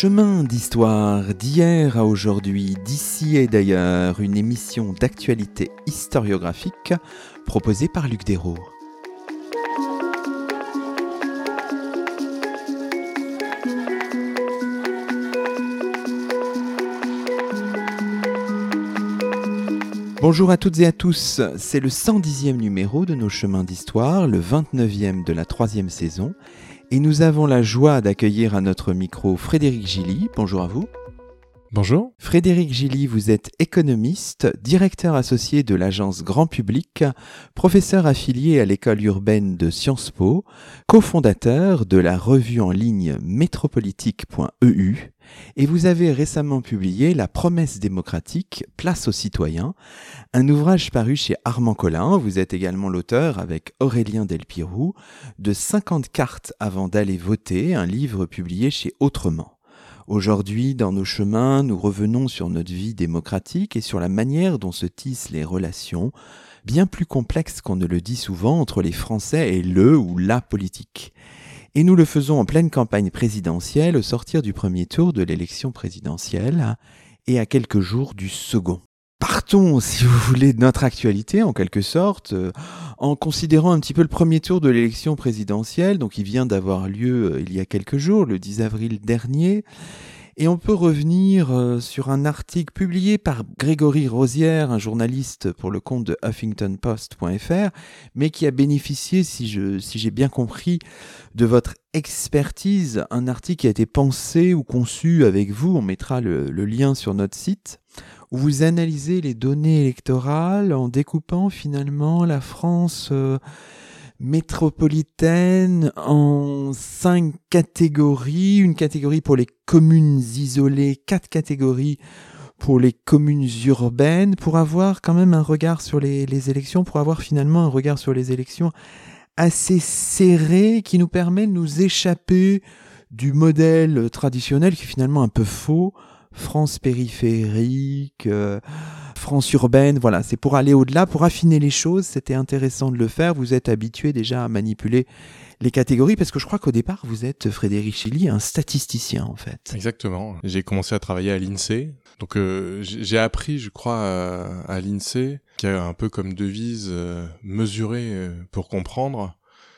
Chemin d'histoire d'hier à aujourd'hui, d'ici et d'ailleurs, une émission d'actualité historiographique proposée par Luc Desrours. Bonjour à toutes et à tous, c'est le 110e numéro de nos chemins d'histoire, le 29e de la troisième saison, et nous avons la joie d'accueillir à notre micro Frédéric Gilly. Bonjour à vous. Bonjour. Frédéric Gilly, vous êtes économiste, directeur associé de l'agence Grand Public, professeur affilié à l'école urbaine de Sciences Po, cofondateur de la revue en ligne métropolitique.eu, et vous avez récemment publié La promesse démocratique, place aux citoyens, un ouvrage paru chez Armand Collin. Vous êtes également l'auteur, avec Aurélien Delpirou, de 50 cartes avant d'aller voter, un livre publié chez Autrement. Aujourd'hui, dans nos chemins, nous revenons sur notre vie démocratique et sur la manière dont se tissent les relations, bien plus complexes qu'on ne le dit souvent, entre les Français et le ou la politique. Et nous le faisons en pleine campagne présidentielle au sortir du premier tour de l'élection présidentielle et à quelques jours du second. Partons, si vous voulez, de notre actualité, en quelque sorte, euh, en considérant un petit peu le premier tour de l'élection présidentielle, donc il vient d'avoir lieu euh, il y a quelques jours, le 10 avril dernier, et on peut revenir euh, sur un article publié par Grégory Rosière, un journaliste pour le compte de HuffingtonPost.fr, mais qui a bénéficié, si je, si j'ai bien compris, de votre expertise, un article qui a été pensé ou conçu avec vous, on mettra le lien sur notre site, où vous analysez les données électorales en découpant finalement la France euh, métropolitaine en cinq catégories, une catégorie pour les communes isolées, quatre catégories pour les communes urbaines, pour avoir quand même un regard sur les, les élections, pour avoir finalement un regard sur les élections assez serré qui nous permet de nous échapper du modèle traditionnel qui est finalement un peu faux France périphérique, euh, France urbaine, voilà, c'est pour aller au-delà, pour affiner les choses, c'était intéressant de le faire, vous êtes habitué déjà à manipuler les catégories, parce que je crois qu'au départ, vous êtes, Frédéric Chili, un statisticien en fait. Exactement, j'ai commencé à travailler à l'INSEE, donc euh, j'ai appris, je crois, à, l'INSEE, qui a un peu comme devise euh, mesurer pour comprendre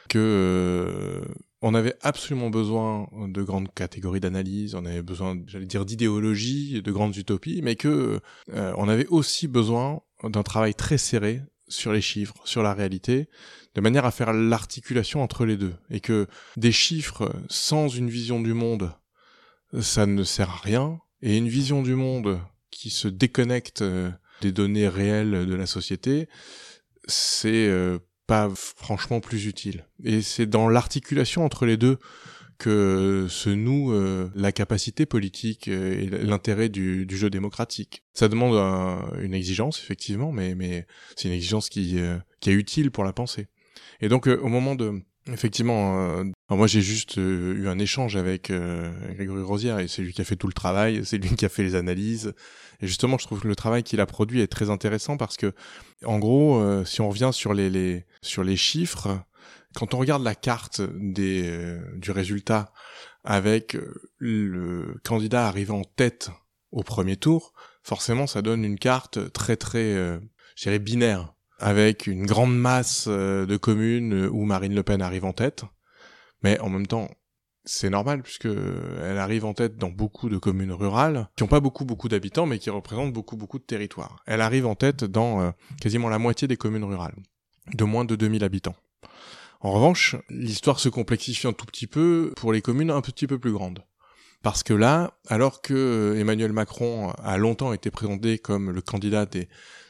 que on avait absolument besoin de grandes catégories d'analyse, on avait besoin, j'allais dire, d'idéologie, de grandes utopies, mais que euh, on avait aussi besoin d'un travail très serré sur les chiffres, sur la réalité, de manière à faire l'articulation entre les deux, et que des chiffres sans une vision du monde, ça ne sert à rien, et une vision du monde qui se déconnecte euh, des données réelles de la société, c'est euh, pas franchement plus utile. Et c'est dans l'articulation entre les deux que se noue euh, la capacité politique euh, et l'intérêt du, jeu démocratique. Ça demande une exigence, effectivement, mais, mais c'est une exigence qui, euh, qui est utile pour la pensée. Et donc, au moment de... Effectivement, moi j'ai juste eu un échange avec Grégory Rosière et c'est lui qui a fait tout le travail, c'est lui qui a fait les analyses, et justement, je trouve que le travail qu'il a produit est très intéressant parce que, en gros, euh, si on revient sur les, sur les chiffres, quand on regarde la carte des, euh, du résultat avec euh, le candidat arrivé en tête au premier tour, forcément, ça donne une carte très très, je binaire, avec une grande masse de communes où Marine Le Pen arrive en tête, mais en même temps, c'est normal puisque elle arrive en tête dans beaucoup de communes rurales qui n'ont pas beaucoup beaucoup d'habitants mais qui représentent beaucoup beaucoup de territoires. Elle arrive en tête dans euh, quasiment la moitié des communes rurales de moins de 2000 habitants. En revanche, l'histoire se complexifie un tout petit peu pour les communes un petit peu plus grandes. Parce que là, alors que euh, Emmanuel Macron a longtemps été présenté comme le candidat des,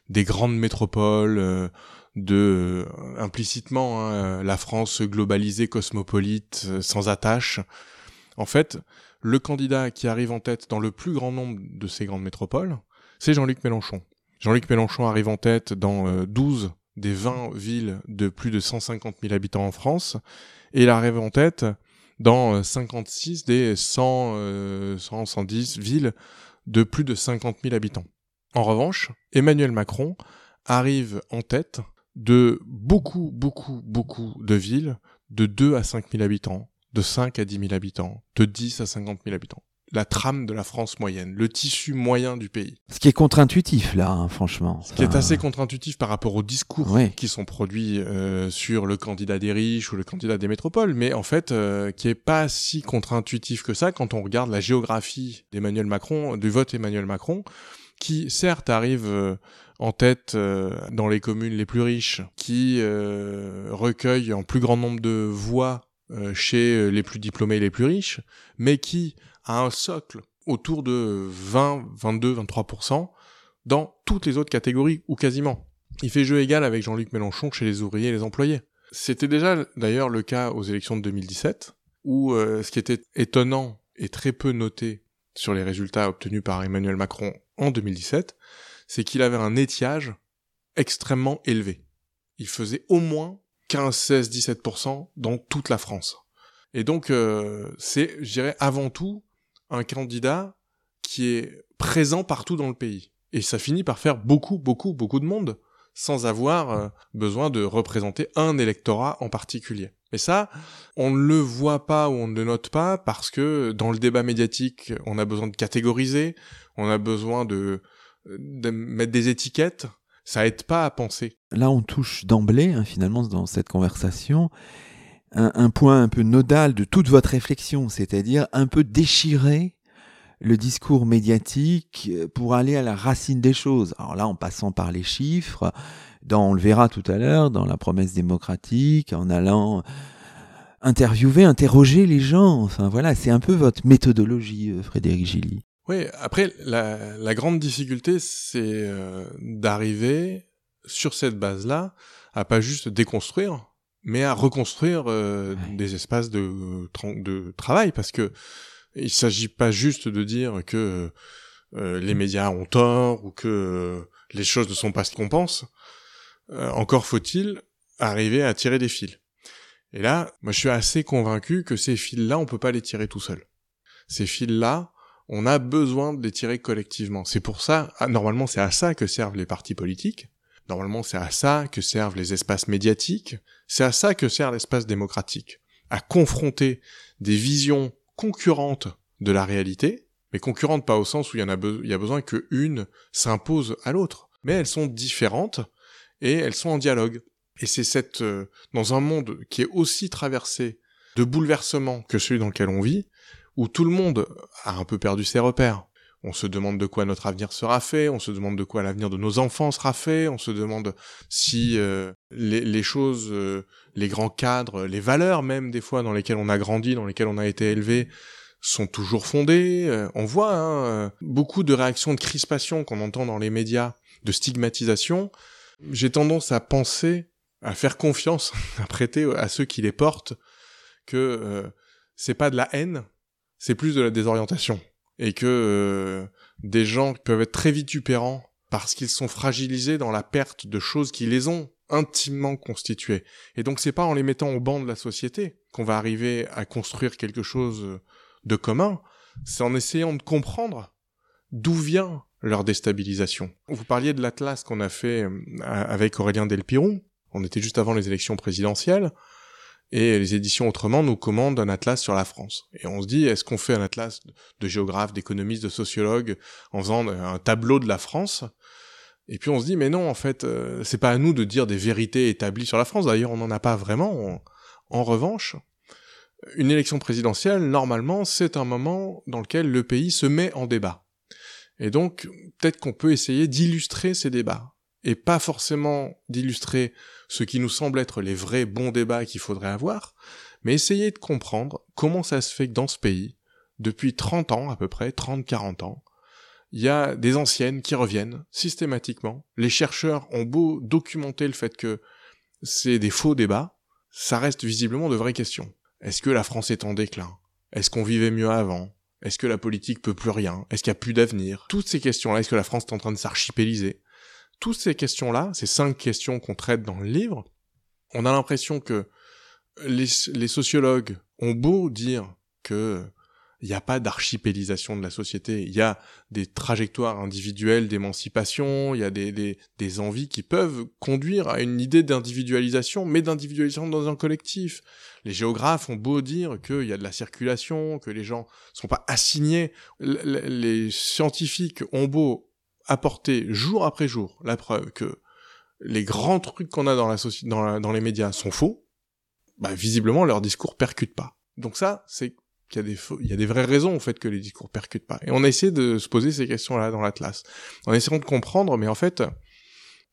des grandes métropoles, euh, de euh, implicitement hein, la France globalisée, cosmopolite, sans attache. En fait, le candidat qui arrive en tête dans le plus grand nombre de ces grandes métropoles, c'est Jean-Luc Mélenchon. Jean-Luc Mélenchon arrive en tête dans 12 des 20 villes de plus de 150 000 habitants en France, et il arrive en tête dans 56 des 100, 100 110 villes de plus de 50 000 habitants. En revanche, Emmanuel Macron arrive en tête de beaucoup, beaucoup, beaucoup de villes de 2 à 5 000 habitants, de 5 à 10 000 habitants, de 10 à 50 000 habitants. La trame de la France moyenne, le tissu moyen du pays. Ce qui est contre-intuitif là, hein, franchement. Ce qui est assez contre-intuitif par rapport aux discours qui sont produits euh, sur le candidat des riches ou le candidat des métropoles, mais en fait euh, qui est pas si contre-intuitif que ça quand on regarde la géographie d'Emmanuel Macron, du vote Emmanuel Macron, qui certes arrive euh, en tête dans les communes les plus riches, qui recueille en plus grand nombre de voix chez les plus diplômés et les plus riches, mais qui un socle autour de 20, 22, 23% dans toutes les autres catégories, ou quasiment. Il fait jeu égal avec Jean-Luc Mélenchon chez les ouvriers et les employés. C'était déjà d'ailleurs le cas aux élections de 2017, où euh, ce qui était étonnant et très peu noté sur les résultats obtenus par Emmanuel Macron en 2017, c'est qu'il avait un étiage extrêmement élevé. Il faisait au moins 15, 16, 17% dans toute la France. Et donc, euh, c'est, je dirais, avant tout un candidat qui est présent partout dans le pays. Et ça finit par faire beaucoup, beaucoup, beaucoup de monde, sans avoir euh, besoin de représenter un électorat en particulier. Et ça, on ne le voit pas ou on ne le note pas parce que dans le débat médiatique, on a besoin de catégoriser, on a besoin de, de mettre des étiquettes. Ça aide pas à penser. Là, on touche d'emblée, hein, finalement, dans cette conversation, un, point un peu nodal de toute votre réflexion, c'est-à-dire un peu déchirer le discours médiatique pour aller à la racine des choses. Alors là, en passant par les chiffres, dans, on le verra tout à l'heure, dans la promesse démocratique, en allant interviewer, interroger les gens. Enfin voilà, c'est un peu votre méthodologie, euh, Frédéric Gilly. Oui, après, la, grande difficulté, c'est euh, d'arriver sur cette base-là à pas juste déconstruire, mais à reconstruire euh, des espaces de, de travail parce que il s'agit pas juste de dire que euh, les médias ont tort ou que les choses ne sont pas ce qu'on pense. Euh, encore faut-il arriver à tirer des fils. Et là, moi je suis assez convaincu que ces fils-là, on peut pas les tirer tout seul. Ces fils-là, on a besoin de les tirer collectivement. C'est pour ça, ah, normalement c'est à ça que servent les partis politiques, Normalement, c'est à ça que servent les espaces médiatiques, c'est à ça que sert l'espace démocratique, à confronter des visions concurrentes de la réalité, mais concurrentes pas au sens où il y, a, besoin qu'une s'impose à l'autre, mais elles sont différentes et elles sont en dialogue. Et c'est euh, dans un monde qui est aussi traversé de bouleversements que celui dans lequel on vit, où tout le monde a un peu perdu ses repères, on se demande de quoi notre avenir sera fait, on se demande de quoi l'avenir de nos enfants sera fait, on se demande si euh, les, choses, euh, les grands cadres, les valeurs même des fois dans lesquelles on a grandi, dans lesquelles on a été élevé, sont toujours fondées. Euh, on voit hein, beaucoup de réactions de crispation qu'on entend dans les médias, de stigmatisation. J'ai tendance à penser, à faire confiance, à prêter à ceux qui les portent, que c'est pas de la haine, c'est plus de la désorientation et que euh, des gens peuvent être très vitupérants parce qu'ils sont fragilisés dans la perte de choses qui les ont intimement constituées. Et donc c'est pas en les mettant au banc de la société qu'on va arriver à construire quelque chose de commun, c'est en essayant de comprendre d'où vient leur déstabilisation. Vous parliez de l'atlas qu'on a fait euh, avec Aurélien Delpiron, on était juste avant les élections présidentielles, et les éditions Autrement nous commandent un atlas sur la France. Et on se dit, est-ce qu'on fait un atlas de géographes, d'économistes, de sociologues, en faisant un tableau de la France? Et puis on se dit, mais non, en fait, euh, c'est pas à nous de dire des vérités établies sur la France. D'ailleurs, on n'en a pas vraiment. En revanche, une élection présidentielle, normalement, c'est un moment dans lequel le pays se met en débat. Et donc, peut-être qu'on peut essayer d'illustrer ces débats et pas forcément d'illustrer ce qui nous semble être les vrais bons débats qu'il faudrait avoir, mais essayer de comprendre comment ça se fait que dans ce pays, depuis 30 ans à peu près, 30-40 ans, il y a des anciennes qui reviennent systématiquement. Les chercheurs ont beau documenter le fait que c'est des faux débats, ça reste visiblement de vraies questions. Est-ce que la France est en déclin? Est-ce qu'on vivait mieux avant? Est-ce que la politique peut plus rien? Est-ce qu'il n'y a plus d'avenir? Toutes ces questions-là, est-ce que la France est en train de s'archipéliser? Toutes ces questions-là, ces cinq questions qu'on traite dans le livre, on a l'impression que les, sociologues ont beau dire que il n'y a pas d'archipélisation de la société. Il y a des trajectoires individuelles d'émancipation, il y a des, des, envies qui peuvent conduire à une idée d'individualisation, mais d'individualisation dans un collectif. Les géographes ont beau dire qu'il y a de la circulation, que les gens sont pas assignés. les scientifiques ont beau apporter jour après jour la preuve que les grands trucs qu'on a dans, la dans, dans les médias sont faux, bah, visiblement leur discours percute pas. Donc ça, c'est qu'il y a des il y a des vraies raisons au fait que les discours percutent pas. Et on a essayé de se poser ces questions-là dans l'Atlas, en essayant de comprendre, mais en fait,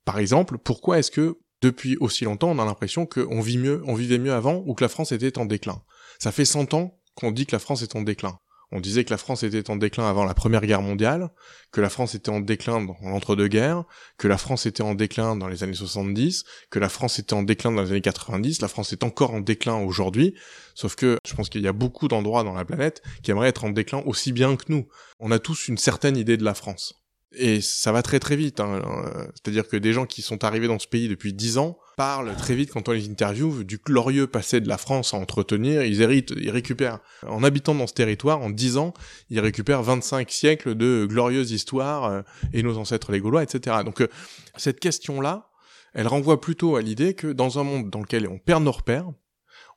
par exemple, pourquoi est-ce que depuis aussi longtemps, on a l'impression qu'on vit mieux, on vivait mieux avant ou que la France était en déclin? Ça fait 100 ans qu'on dit que la France est en déclin. On disait que la France était en déclin avant la Première Guerre mondiale, que la France était en déclin dans l'entre-deux-guerres, que la France était en déclin dans les années 70, que la France était en déclin dans les années 90, la France est encore en déclin aujourd'hui, sauf que je pense qu'il y a beaucoup d'endroits dans la planète qui aimeraient être en déclin aussi bien que nous. On a tous une certaine idée de la France. Et ça va très très vite. Hein. C'est-à-dire que des gens qui sont arrivés dans ce pays depuis dix ans parlent très vite quand on les interviewe du glorieux passé de la France à entretenir. Ils héritent, ils récupèrent, en habitant dans ce territoire, en dix ans, ils récupèrent 25 siècles de glorieuses histoires euh, et nos ancêtres les Gaulois, etc. Donc euh, cette question-là, elle renvoie plutôt à l'idée que dans un monde dans lequel on perd nos repères,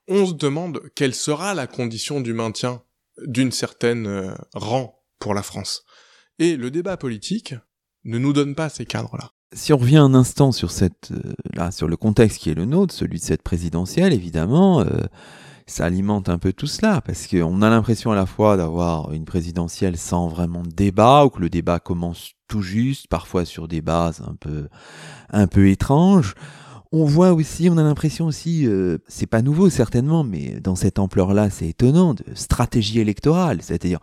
on se demande quelle sera la condition du maintien d'une certaine euh, rang pour la France. Et le débat politique ne nous donne pas ces cadres-là. Si on revient un instant sur cette, euh, là, sur le contexte qui est le nôtre, celui de cette présidentielle, évidemment, euh, ça alimente un peu tout cela, parce qu'on a l'impression à la fois d'avoir une présidentielle sans vraiment de débat, ou que le débat commence tout juste, parfois sur des bases un peu, un peu étranges. On voit aussi, on a l'impression aussi, euh, c'est pas nouveau certainement, mais dans cette ampleur-là, c'est étonnant, de stratégie électorale, c'est-à-dire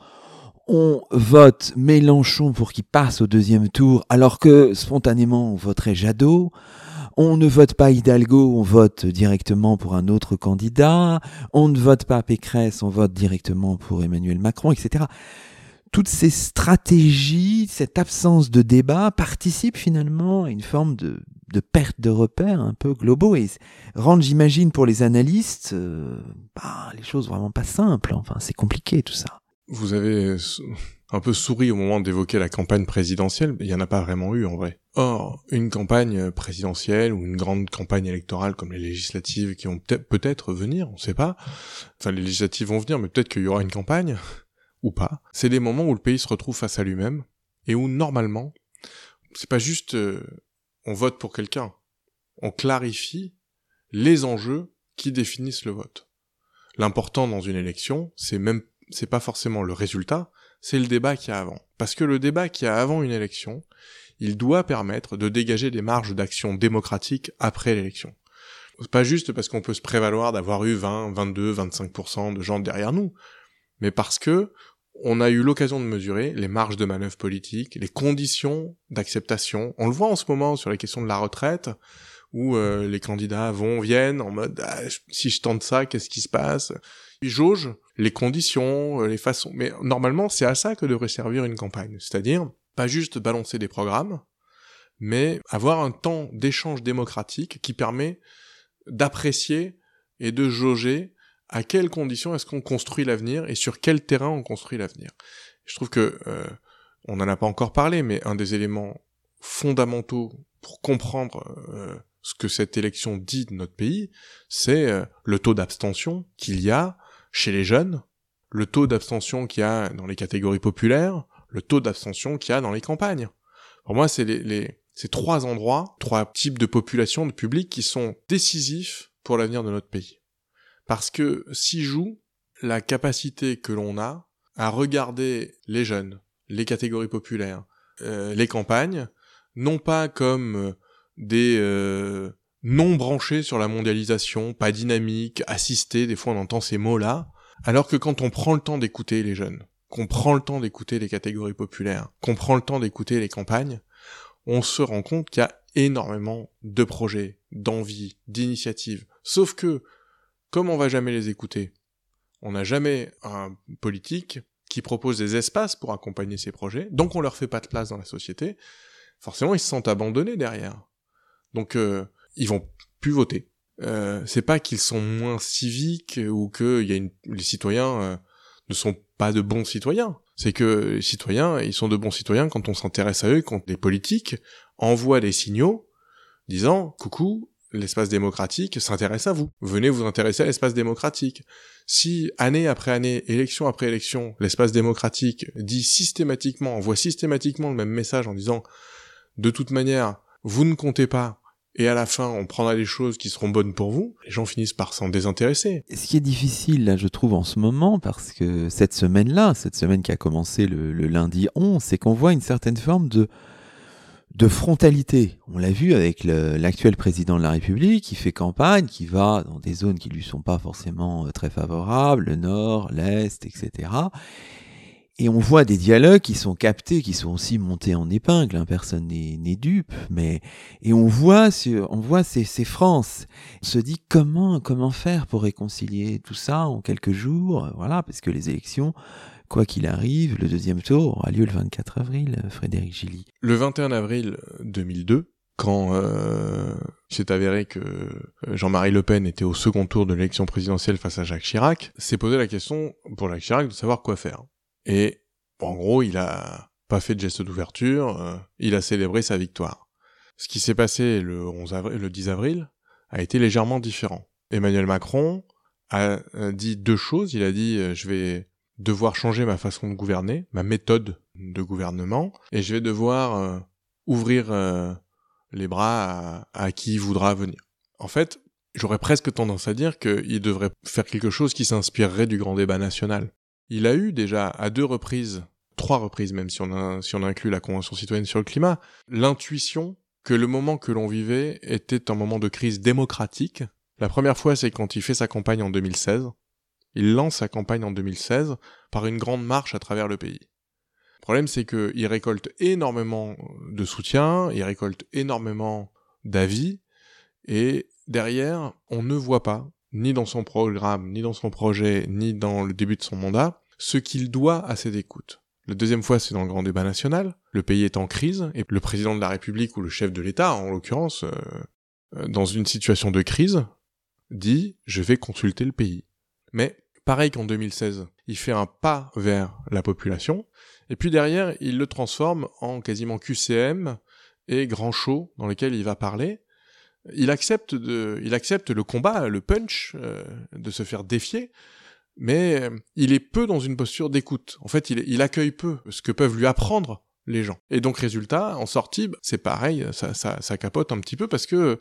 on vote Mélenchon pour qu'il passe au deuxième tour, alors que spontanément on voterait Jadot. On ne vote pas Hidalgo, on vote directement pour un autre candidat. On ne vote pas Pécresse, on vote directement pour Emmanuel Macron, etc. Toutes ces stratégies, cette absence de débat participent finalement à une forme de, perte de repères un peu globaux et rendent, j'imagine, pour les analystes, euh, bah, les choses vraiment pas simples. Enfin, c'est compliqué tout ça. Vous avez un peu souri au moment d'évoquer la campagne présidentielle, il n'y en a pas vraiment eu en vrai. Or, une campagne présidentielle ou une grande campagne électorale comme les législatives qui vont peut-être venir, on ne sait pas. Enfin, les législatives vont venir, mais peut-être qu'il y aura une campagne, ou pas. C'est des moments où le pays se retrouve face à lui-même, et où normalement, c'est pas juste euh, on vote pour quelqu'un, on clarifie les enjeux qui définissent le vote. L'important dans une élection, c'est même c'est pas forcément le résultat, c'est le débat qu'il y a avant. Parce que le débat qu'il y a avant une élection, il doit permettre de dégager des marges d'action démocratique après l'élection. Pas juste parce qu'on peut se prévaloir d'avoir eu 20, 22, 25% de gens derrière nous, mais parce que on a eu l'occasion de mesurer les marges de manœuvre politique, les conditions d'acceptation. On le voit en ce moment sur la question de la retraite, où euh, les candidats vont, viennent en mode ah, si je tente ça, qu'est-ce qui se passe? Ils jaugent les conditions, euh, les façons. Mais normalement, c'est à ça que devrait servir une campagne. C'est-à-dire, pas juste balancer des programmes, mais avoir un temps d'échange démocratique qui permet d'apprécier et de jauger à quelles conditions est-ce qu'on construit l'avenir et sur quel terrain on construit l'avenir. Je trouve que euh, on n'en a pas encore parlé, mais un des éléments fondamentaux pour comprendre euh, ce que cette élection dit de notre pays, c'est euh, le taux d'abstention qu'il y a chez les jeunes, le taux d'abstention qu'il y a dans les catégories populaires, le taux d'abstention qu'il y a dans les campagnes. Pour moi, c'est les, ces trois endroits, trois types de population, de public qui sont décisifs pour l'avenir de notre pays. Parce que s'y joue la capacité que l'on a à regarder les jeunes, les catégories populaires, euh, les campagnes, non pas comme euh, des euh, non branchés sur la mondialisation, pas dynamiques, assistés, des fois on entend ces mots-là, alors que quand on prend le temps d'écouter les jeunes, qu'on prend le temps d'écouter les catégories populaires, qu'on prend le temps d'écouter les campagnes, on se rend compte qu'il y a énormément de projets, d'envies, d'initiatives. Sauf que, comme on va jamais les écouter, on n'a jamais un politique qui propose des espaces pour accompagner ces projets, donc on leur fait pas de place dans la société, forcément ils se sentent abandonnés derrière. Donc euh, ils vont plus voter. Euh, c'est pas qu'ils sont moins civiques ou que y a une, les citoyens euh, ne sont pas de bons citoyens. C'est que les citoyens, ils sont de bons citoyens quand on s'intéresse à eux, quand les politiques envoient des signaux disant coucou, l'espace démocratique s'intéresse à vous. Venez vous intéresser à l'espace démocratique. Si année après année, élection après élection, l'espace démocratique dit systématiquement, envoie systématiquement le même message en disant de toute manière, vous ne comptez pas, et à la fin on prendra les choses qui seront bonnes pour vous, les gens finissent par s'en désintéresser. Ce qui est difficile là je trouve en ce moment, parce que cette semaine-là, cette semaine qui a commencé le, le lundi 11, c'est qu'on voit une certaine forme de de frontalité. On l'a vu avec l'actuel président de la République qui fait campagne, qui va dans des zones qui lui sont pas forcément euh, très favorables, le nord, l'est, etc. Et on voit des dialogues qui sont captés, qui sont aussi montés en épingle. Hein, personne n'est dupe, mais et on voit, on voit ces, ces France. On se dit comment comment faire pour réconcilier tout ça en quelques jours, voilà, parce que les élections quoi qu'il arrive, le deuxième tour aura lieu le 24 avril, euh, Frédéric Gilly. Le 21 avril 2002, quand euh, s'est avéré que euh, Jean-Marie Le Pen était au second tour de l'élection présidentielle face à Jacques Chirac, s'est posé la question pour Jacques Chirac de savoir quoi faire. Et en gros, il a pas fait de geste d'ouverture, euh, il a célébré sa victoire. Ce qui s'est passé le 11 avril, le 10 avril a été légèrement différent. Emmanuel Macron a dit deux choses. Il a dit je vais devoir changer ma façon de gouverner, ma méthode de gouvernement, et je vais devoir euh, ouvrir euh, les bras à, à, qui voudra venir. En fait, j'aurais presque tendance à dire qu'il devrait faire quelque chose qui s'inspirerait du grand débat national. Il a eu déjà à deux reprises, trois reprises même si on, inclut la Convention citoyenne sur le climat, l'intuition que le moment que l'on vivait était un moment de crise démocratique. La première fois, c'est quand il fait sa campagne en 2016, il lance sa campagne en 2016 par une grande marche à travers le pays. Le problème, c'est qu'il récolte énormément de soutien, il récolte énormément d'avis, et derrière, on ne voit pas, ni dans son programme, ni dans son projet, ni dans le début de son mandat, ce qu'il doit à cette écoute. La deuxième fois, c'est dans le grand débat national. Le pays est en crise, et le président de la République, ou le chef de l'État, en l'occurrence, euh, euh, dans une situation de crise, dit « je vais consulter le pays ». Mais pareil qu'en 2016, il fait un pas vers la population, et puis derrière, il le transforme en quasiment QCM et grand show dans lequel il va parler. Il accepte, de, il accepte le combat, le punch, euh, de se faire défier, mais il est peu dans une posture d'écoute. En fait, il, il accueille peu ce que peuvent lui apprendre les gens. Et donc résultat, en sortie, bah, c'est pareil, ça, ça, ça capote un petit peu parce que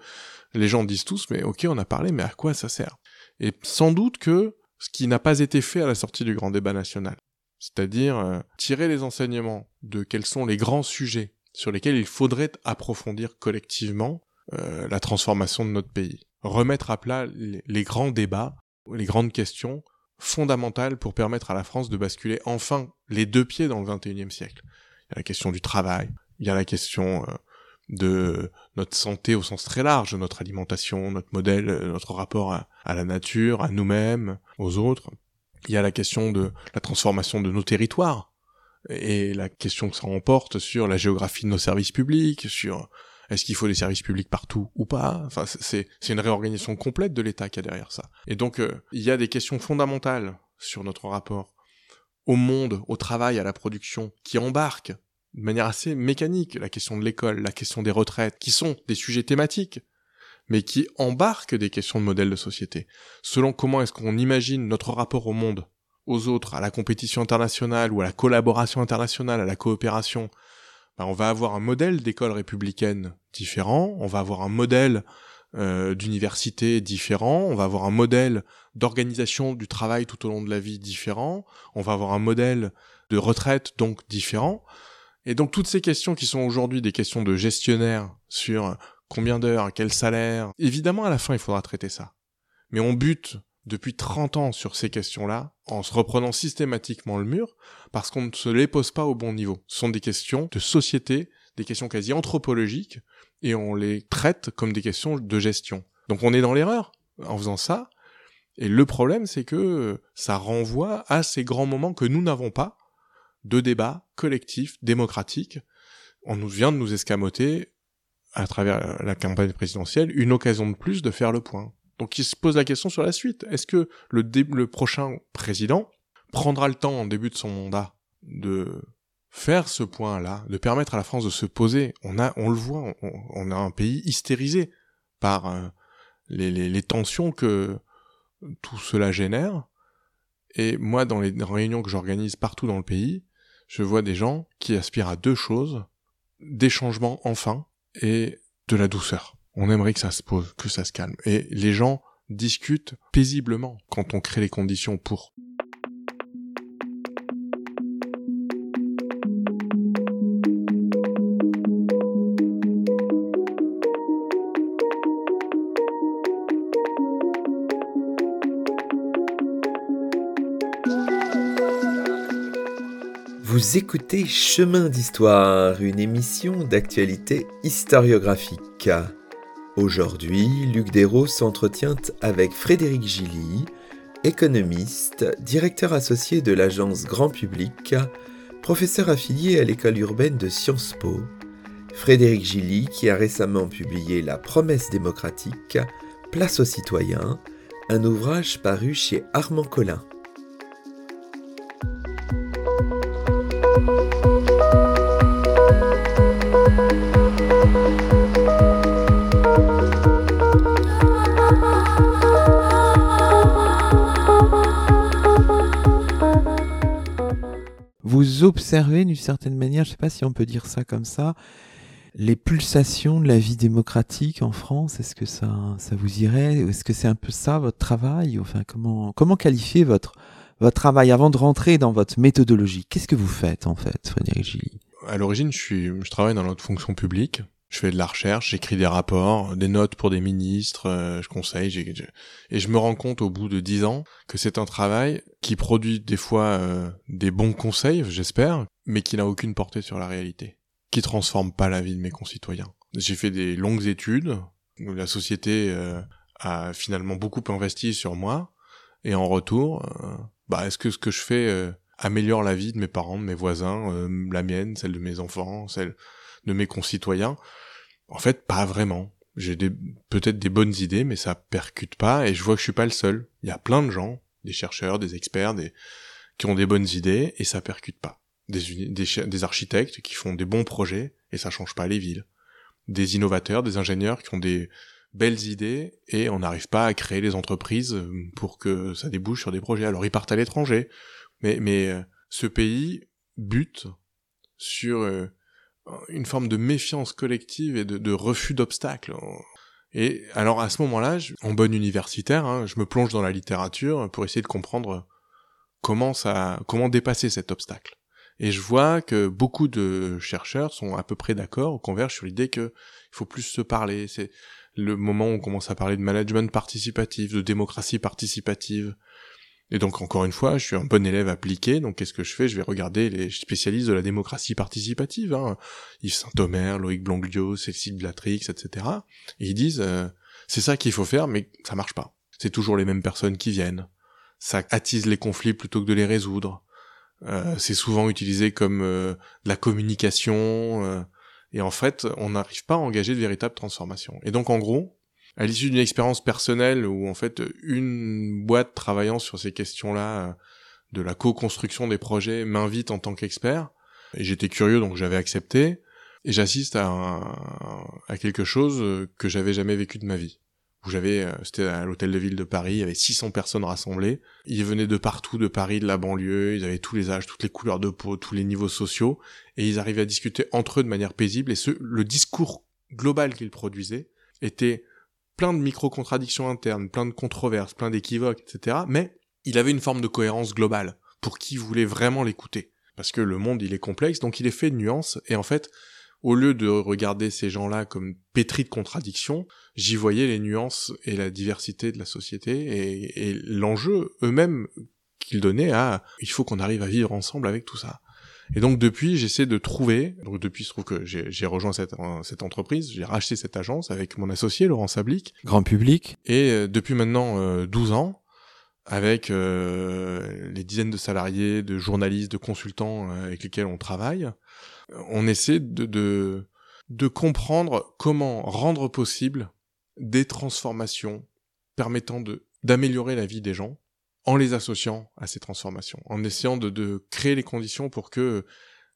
les gens disent tous, mais ok, on a parlé, mais à quoi ça sert? Et sans doute que ce qui n'a pas été fait à la sortie du grand débat national. C'est-à-dire euh, tirer les enseignements de quels sont les grands sujets sur lesquels il faudrait approfondir collectivement euh, la transformation de notre pays. Remettre à plat les, grands débats, les grandes questions fondamentales pour permettre à la France de basculer enfin les deux pieds dans le 21e siècle. Il y a la question du travail, il y a la question euh, de notre santé au sens très large, notre alimentation, notre modèle, euh, notre rapport à, la nature, à nous-mêmes, aux autres. Il y a la question de la transformation de nos territoires et la question que ça emporte sur la géographie de nos services publics, sur est-ce qu'il faut des services publics partout ou pas? Enfin, c'est une réorganisation complète de l'État qui a derrière ça. Et donc, euh, il y a des questions fondamentales sur notre rapport au monde, au travail, à la production, qui embarquent de manière assez mécanique la question de l'école, la question des retraites, qui sont des sujets thématiques, mais qui embarquent des questions de modèle de société. Selon comment est-ce qu'on imagine notre rapport au monde, aux autres, à la compétition internationale ou à la collaboration internationale, à la coopération, ben on va avoir un modèle d'école républicaine différent, on va avoir un modèle euh, d'université différent, on va avoir un modèle d'organisation du travail tout au long de la vie différent, on va avoir un modèle de retraite donc différent. Et donc toutes ces questions qui sont aujourd'hui des questions de gestionnaire sur combien d'heures, quel salaire, évidemment à la fin il faudra traiter ça. Mais on bute depuis 30 ans sur ces questions-là en se reprenant systématiquement le mur parce qu'on ne se les pose pas au bon niveau. Ce sont des questions de société, des questions quasi anthropologiques et on les traite comme des questions de gestion. Donc on est dans l'erreur en faisant ça. Et le problème, c'est que ça renvoie à ces grands moments que nous n'avons pas, de débat collectif, démocratique. On nous vient de nous escamoter, à travers la campagne présidentielle, une occasion de plus de faire le point. Donc il se pose la question sur la suite. Est-ce que le, prochain président prendra le temps en début de son mandat de faire ce point-là, de permettre à la France de se poser? On a, on le voit, on, a un pays hystérisé par euh, les, tensions que tout cela génère. Et moi, dans les réunions que j'organise partout dans le pays, je vois des gens qui aspirent à deux choses des changements enfin et de la douceur. On aimerait que ça se pose, que ça se calme. Et les gens discutent paisiblement quand on crée les conditions pour. Vous écoutez Chemin d'Histoire, une émission d'actualité historiographique. Aujourd'hui, Luc Dérault s'entretient avec Frédéric Gilly, économiste, directeur associé de l'agence Grand Public, professeur affilié à l'école urbaine de Sciences Po. Frédéric Gilly qui a récemment publié La promesse démocratique, Place aux citoyens, un ouvrage paru chez Armand Collin. Vous observez d'une certaine manière, je ne sais pas si on peut dire ça comme ça, les pulsations de la vie démocratique en France. Est-ce que ça, vous irait? Est-ce que c'est un peu ça votre travail? Comment, qualifier votre travail avant de rentrer dans votre méthodologie? Qu'est-ce que vous faites en fait, Frédéric Gilly? À l'origine, je travaille dans notre fonction publique. Je fais de la recherche, j'écris des rapports, des notes pour des ministres, euh, je conseille, et je me rends compte au bout de dix ans que c'est un travail qui produit des fois euh, des bons conseils, j'espère, mais qui n'a aucune portée sur la réalité, qui transforme pas la vie de mes concitoyens. J'ai fait des longues études, la société euh, a finalement beaucoup investi sur moi, et en retour, bah est-ce que ce que je fais euh, améliore la vie de mes parents, de mes voisins, euh, la mienne, celle de mes enfants, celle de mes concitoyens En fait, pas vraiment. J'ai peut-être des bonnes idées, mais ça percute pas, et je vois que je suis pas le seul. Il y a plein de gens, des chercheurs, des experts, des qui ont des bonnes idées, et ça percute pas. Des, des, des architectes qui font des bons projets, et ça change pas les villes. Des innovateurs, des ingénieurs qui ont des belles idées et on n'arrive pas à créer les entreprises euh, pour que ça débouche sur des projets. Alors ils partent à l'étranger, mais, mais euh, ce pays bute sur euh, une forme de méfiance collective et de, refus d'obstacles. Et alors à ce moment-là, en bonne universitaire, hein, je me plonge dans la littérature pour essayer de comprendre comment ça, comment dépasser cet obstacle. Et je vois que beaucoup de chercheurs sont à peu près d'accord, convergent sur l'idée qu'il faut plus se parler. C'est le moment où on commence à parler de management participatif, de démocratie participative. Et donc encore une fois, je suis un bon élève appliqué, donc qu'est-ce que je fais? Je vais regarder les spécialistes de la démocratie participative, hein, Yves Saint-Omer, Loïc Blanglio, Cécile Blatrix, etc. Et ils disent, euh, c'est ça qu'il faut faire, mais ça marche pas. C'est toujours les mêmes personnes qui viennent. Ça attise les conflits plutôt que de les résoudre. Euh, c'est souvent utilisé comme euh, de la communication, et en fait, on n'arrive pas à engager de véritables transformations. Et donc, en gros, à l'issue d'une expérience personnelle où, en fait, une boîte travaillant sur ces questions-là, euh, de la co-construction des projets, m'invite en tant qu'expert, et j'étais curieux, donc j'avais accepté, et j'assiste à, à quelque chose que j'avais jamais vécu de ma vie. Où j'avais, euh, c'était à l'hôtel de ville de Paris, il y avait 600 personnes rassemblées. Ils venaient de partout, de Paris, de la banlieue, ils avaient tous les âges, toutes les couleurs de peau, tous les niveaux sociaux, et ils arrivaient à discuter entre eux de manière paisible, et ce, le discours global qu'ils produisaient était plein de micro-contradictions internes, plein de controverses, plein d'équivoques, etc., mais il avait une forme de cohérence globale, pour qui voulait vraiment l'écouter. Parce que le monde, il est complexe, donc il est fait de nuances, et en fait, au lieu de regarder ces gens-là comme pétris de contradictions, j'y voyais les nuances et la diversité de la société et, et l'enjeu eux-mêmes qu'ils donnaient à il faut qu'on arrive à vivre ensemble avec tout ça. Et donc depuis, j'essaie de trouver, donc depuis je trouve que j'ai rejoint cette, cette entreprise, j'ai racheté cette agence avec mon associé Laurent Sablic. Grand public. Et euh, depuis maintenant euh, 12 ans, avec euh, les dizaines de salariés, de journalistes, de consultants euh, avec lesquels on travaille, on essaie de, de, de comprendre comment rendre possible des transformations permettant de d'améliorer la vie des gens en les associant à ces transformations, en essayant de, de créer les conditions pour que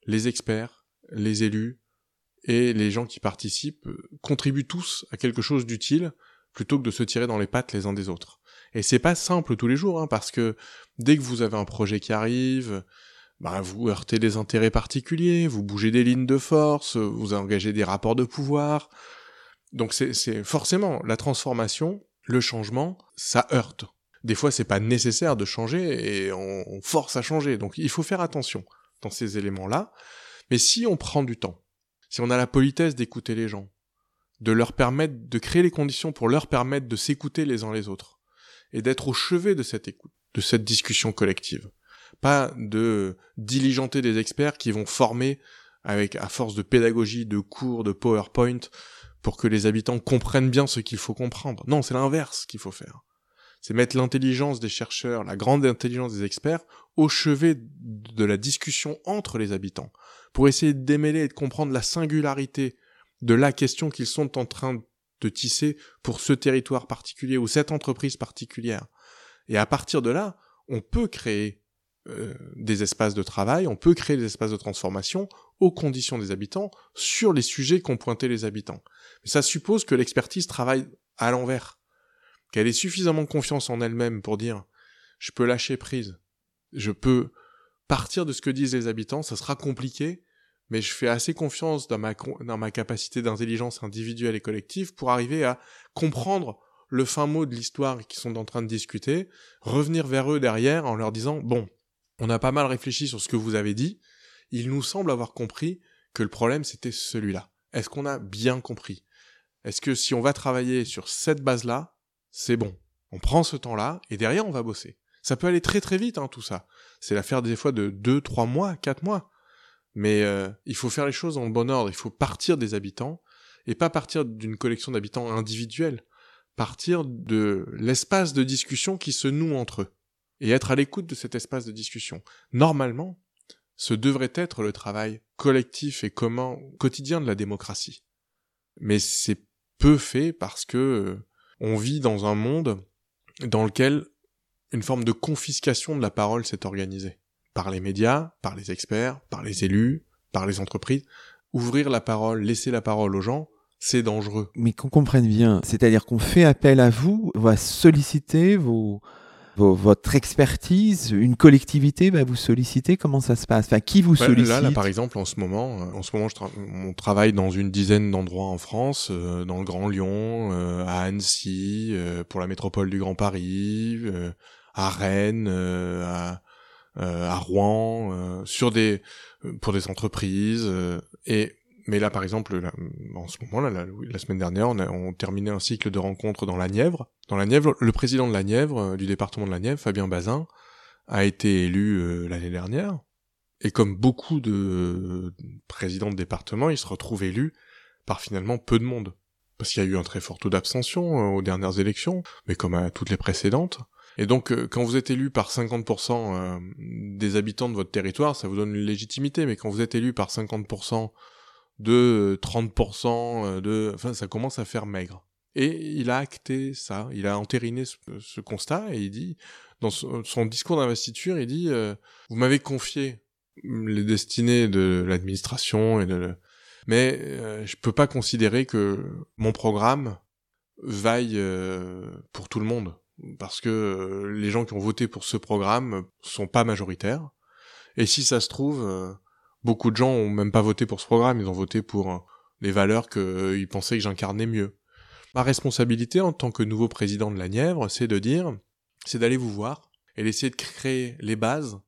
les experts, les élus et les gens qui participent contribuent tous à quelque chose d'utile plutôt que de se tirer dans les pattes les uns des autres. Et c'est pas simple tous les jours, hein, parce que dès que vous avez un projet qui arrive, bah, vous heurtez des intérêts particuliers, vous bougez des lignes de force, vous engagez des rapports de pouvoir. Donc c'est forcément la transformation, le changement, ça heurte. Des fois, c'est pas nécessaire de changer et on, force à changer. Donc il faut faire attention dans ces éléments-là. Mais si on prend du temps, si on a la politesse d'écouter les gens, de leur permettre de créer les conditions pour leur permettre de s'écouter les uns les autres et d'être au chevet de cette écoute, de cette discussion collective. Pas de diligenter des experts qui vont former avec à force de pédagogie, de cours, de PowerPoint pour que les habitants comprennent bien ce qu'il faut comprendre. Non, c'est l'inverse qu'il faut faire. C'est mettre l'intelligence des chercheurs, la grande intelligence des experts au chevet de la discussion entre les habitants pour essayer de démêler et de comprendre la singularité de la question qu'ils sont en train de tisser pour ce territoire particulier ou cette entreprise particulière. Et à partir de là, on peut créer euh, des espaces de travail, on peut créer des espaces de transformation aux conditions des habitants sur les sujets qu'ont pointés les habitants. Mais ça suppose que l'expertise travaille à l'envers, qu'elle ait suffisamment confiance en elle-même pour dire je peux lâcher prise, je peux partir de ce que disent les habitants, ça sera compliqué, mais je fais assez confiance dans ma, capacité d'intelligence individuelle et collective pour arriver à comprendre le fin mot de l'histoire qu'ils sont en train de discuter, revenir vers eux derrière en leur disant bon, on a pas mal réfléchi sur ce que vous avez dit, il nous semble avoir compris que le problème c'était celui-là. Est-ce qu'on a bien compris? Est-ce que si on va travailler sur cette base-là, c'est bon On prend ce temps-là et derrière on va bosser. Ça peut aller très très vite hein, tout ça. C'est l'affaire des fois de deux, trois mois, quatre mois. Mais euh, il faut faire les choses en bon ordre, il faut partir des habitants, et pas partir d'une collection d'habitants individuels, partir de l'espace de discussion qui se noue entre eux, et être à l'écoute de cet espace de discussion. Normalement, ce devrait être le travail collectif et commun quotidien de la démocratie. Mais c'est peu fait parce que euh, on vit dans un monde dans lequel une forme de confiscation de la parole s'est organisée par les médias, par les experts, par les élus, par les entreprises. Ouvrir la parole, laisser la parole aux gens, c'est dangereux. Mais qu'on comprenne bien, c'est-à-dire qu'on fait appel à vous, on va solliciter vos, votre expertise, une collectivité va vous solliciter, comment ça se passe? Enfin, qui vous sollicite là, par exemple, en ce moment, euh, en ce moment, je on travaille dans une dizaine d'endroits en France, euh, dans le Grand Lyon, euh, à Annecy, pour la métropole du Grand Paris, à Rennes, à à Rouen, sur des pour des entreprises et mais là, par exemple, en ce moment, là, la, semaine dernière, on a terminé un cycle de rencontres dans la Nièvre. Dans la Nièvre, le président de la Nièvre, du département de la Nièvre, Fabien Bazin, a été élu l'année dernière. Et comme beaucoup de présidents de département, il se retrouve élu par finalement peu de monde. Parce qu'il y a eu un très fort taux d'abstention aux dernières élections, mais comme à toutes les précédentes. Et donc, euh, quand vous êtes élu par 50% euh, des habitants de votre territoire, ça vous donne une légitimité, mais quand vous êtes élu par 50% de 30% euh, de... Enfin, ça commence à faire maigre. Et il a acté ça, il a entériné ce, constat, et il dit, dans son, discours d'investiture, il dit, vous m'avez confié les destinées de l'administration et de... Mais je peux pas considérer que mon programme vaille pour tout le monde parce que euh, les gens qui ont voté pour ce programme sont pas majoritaires. Et si ça se trouve, euh, beaucoup de gens ont même pas voté pour ce programme, ils ont voté pour euh, les valeurs qu'ils pensaient que j'incarnais mieux. Ma responsabilité en tant que nouveau président de la Nièvre, c'est de dire, c'est d'aller vous voir et d'essayer de créer les bases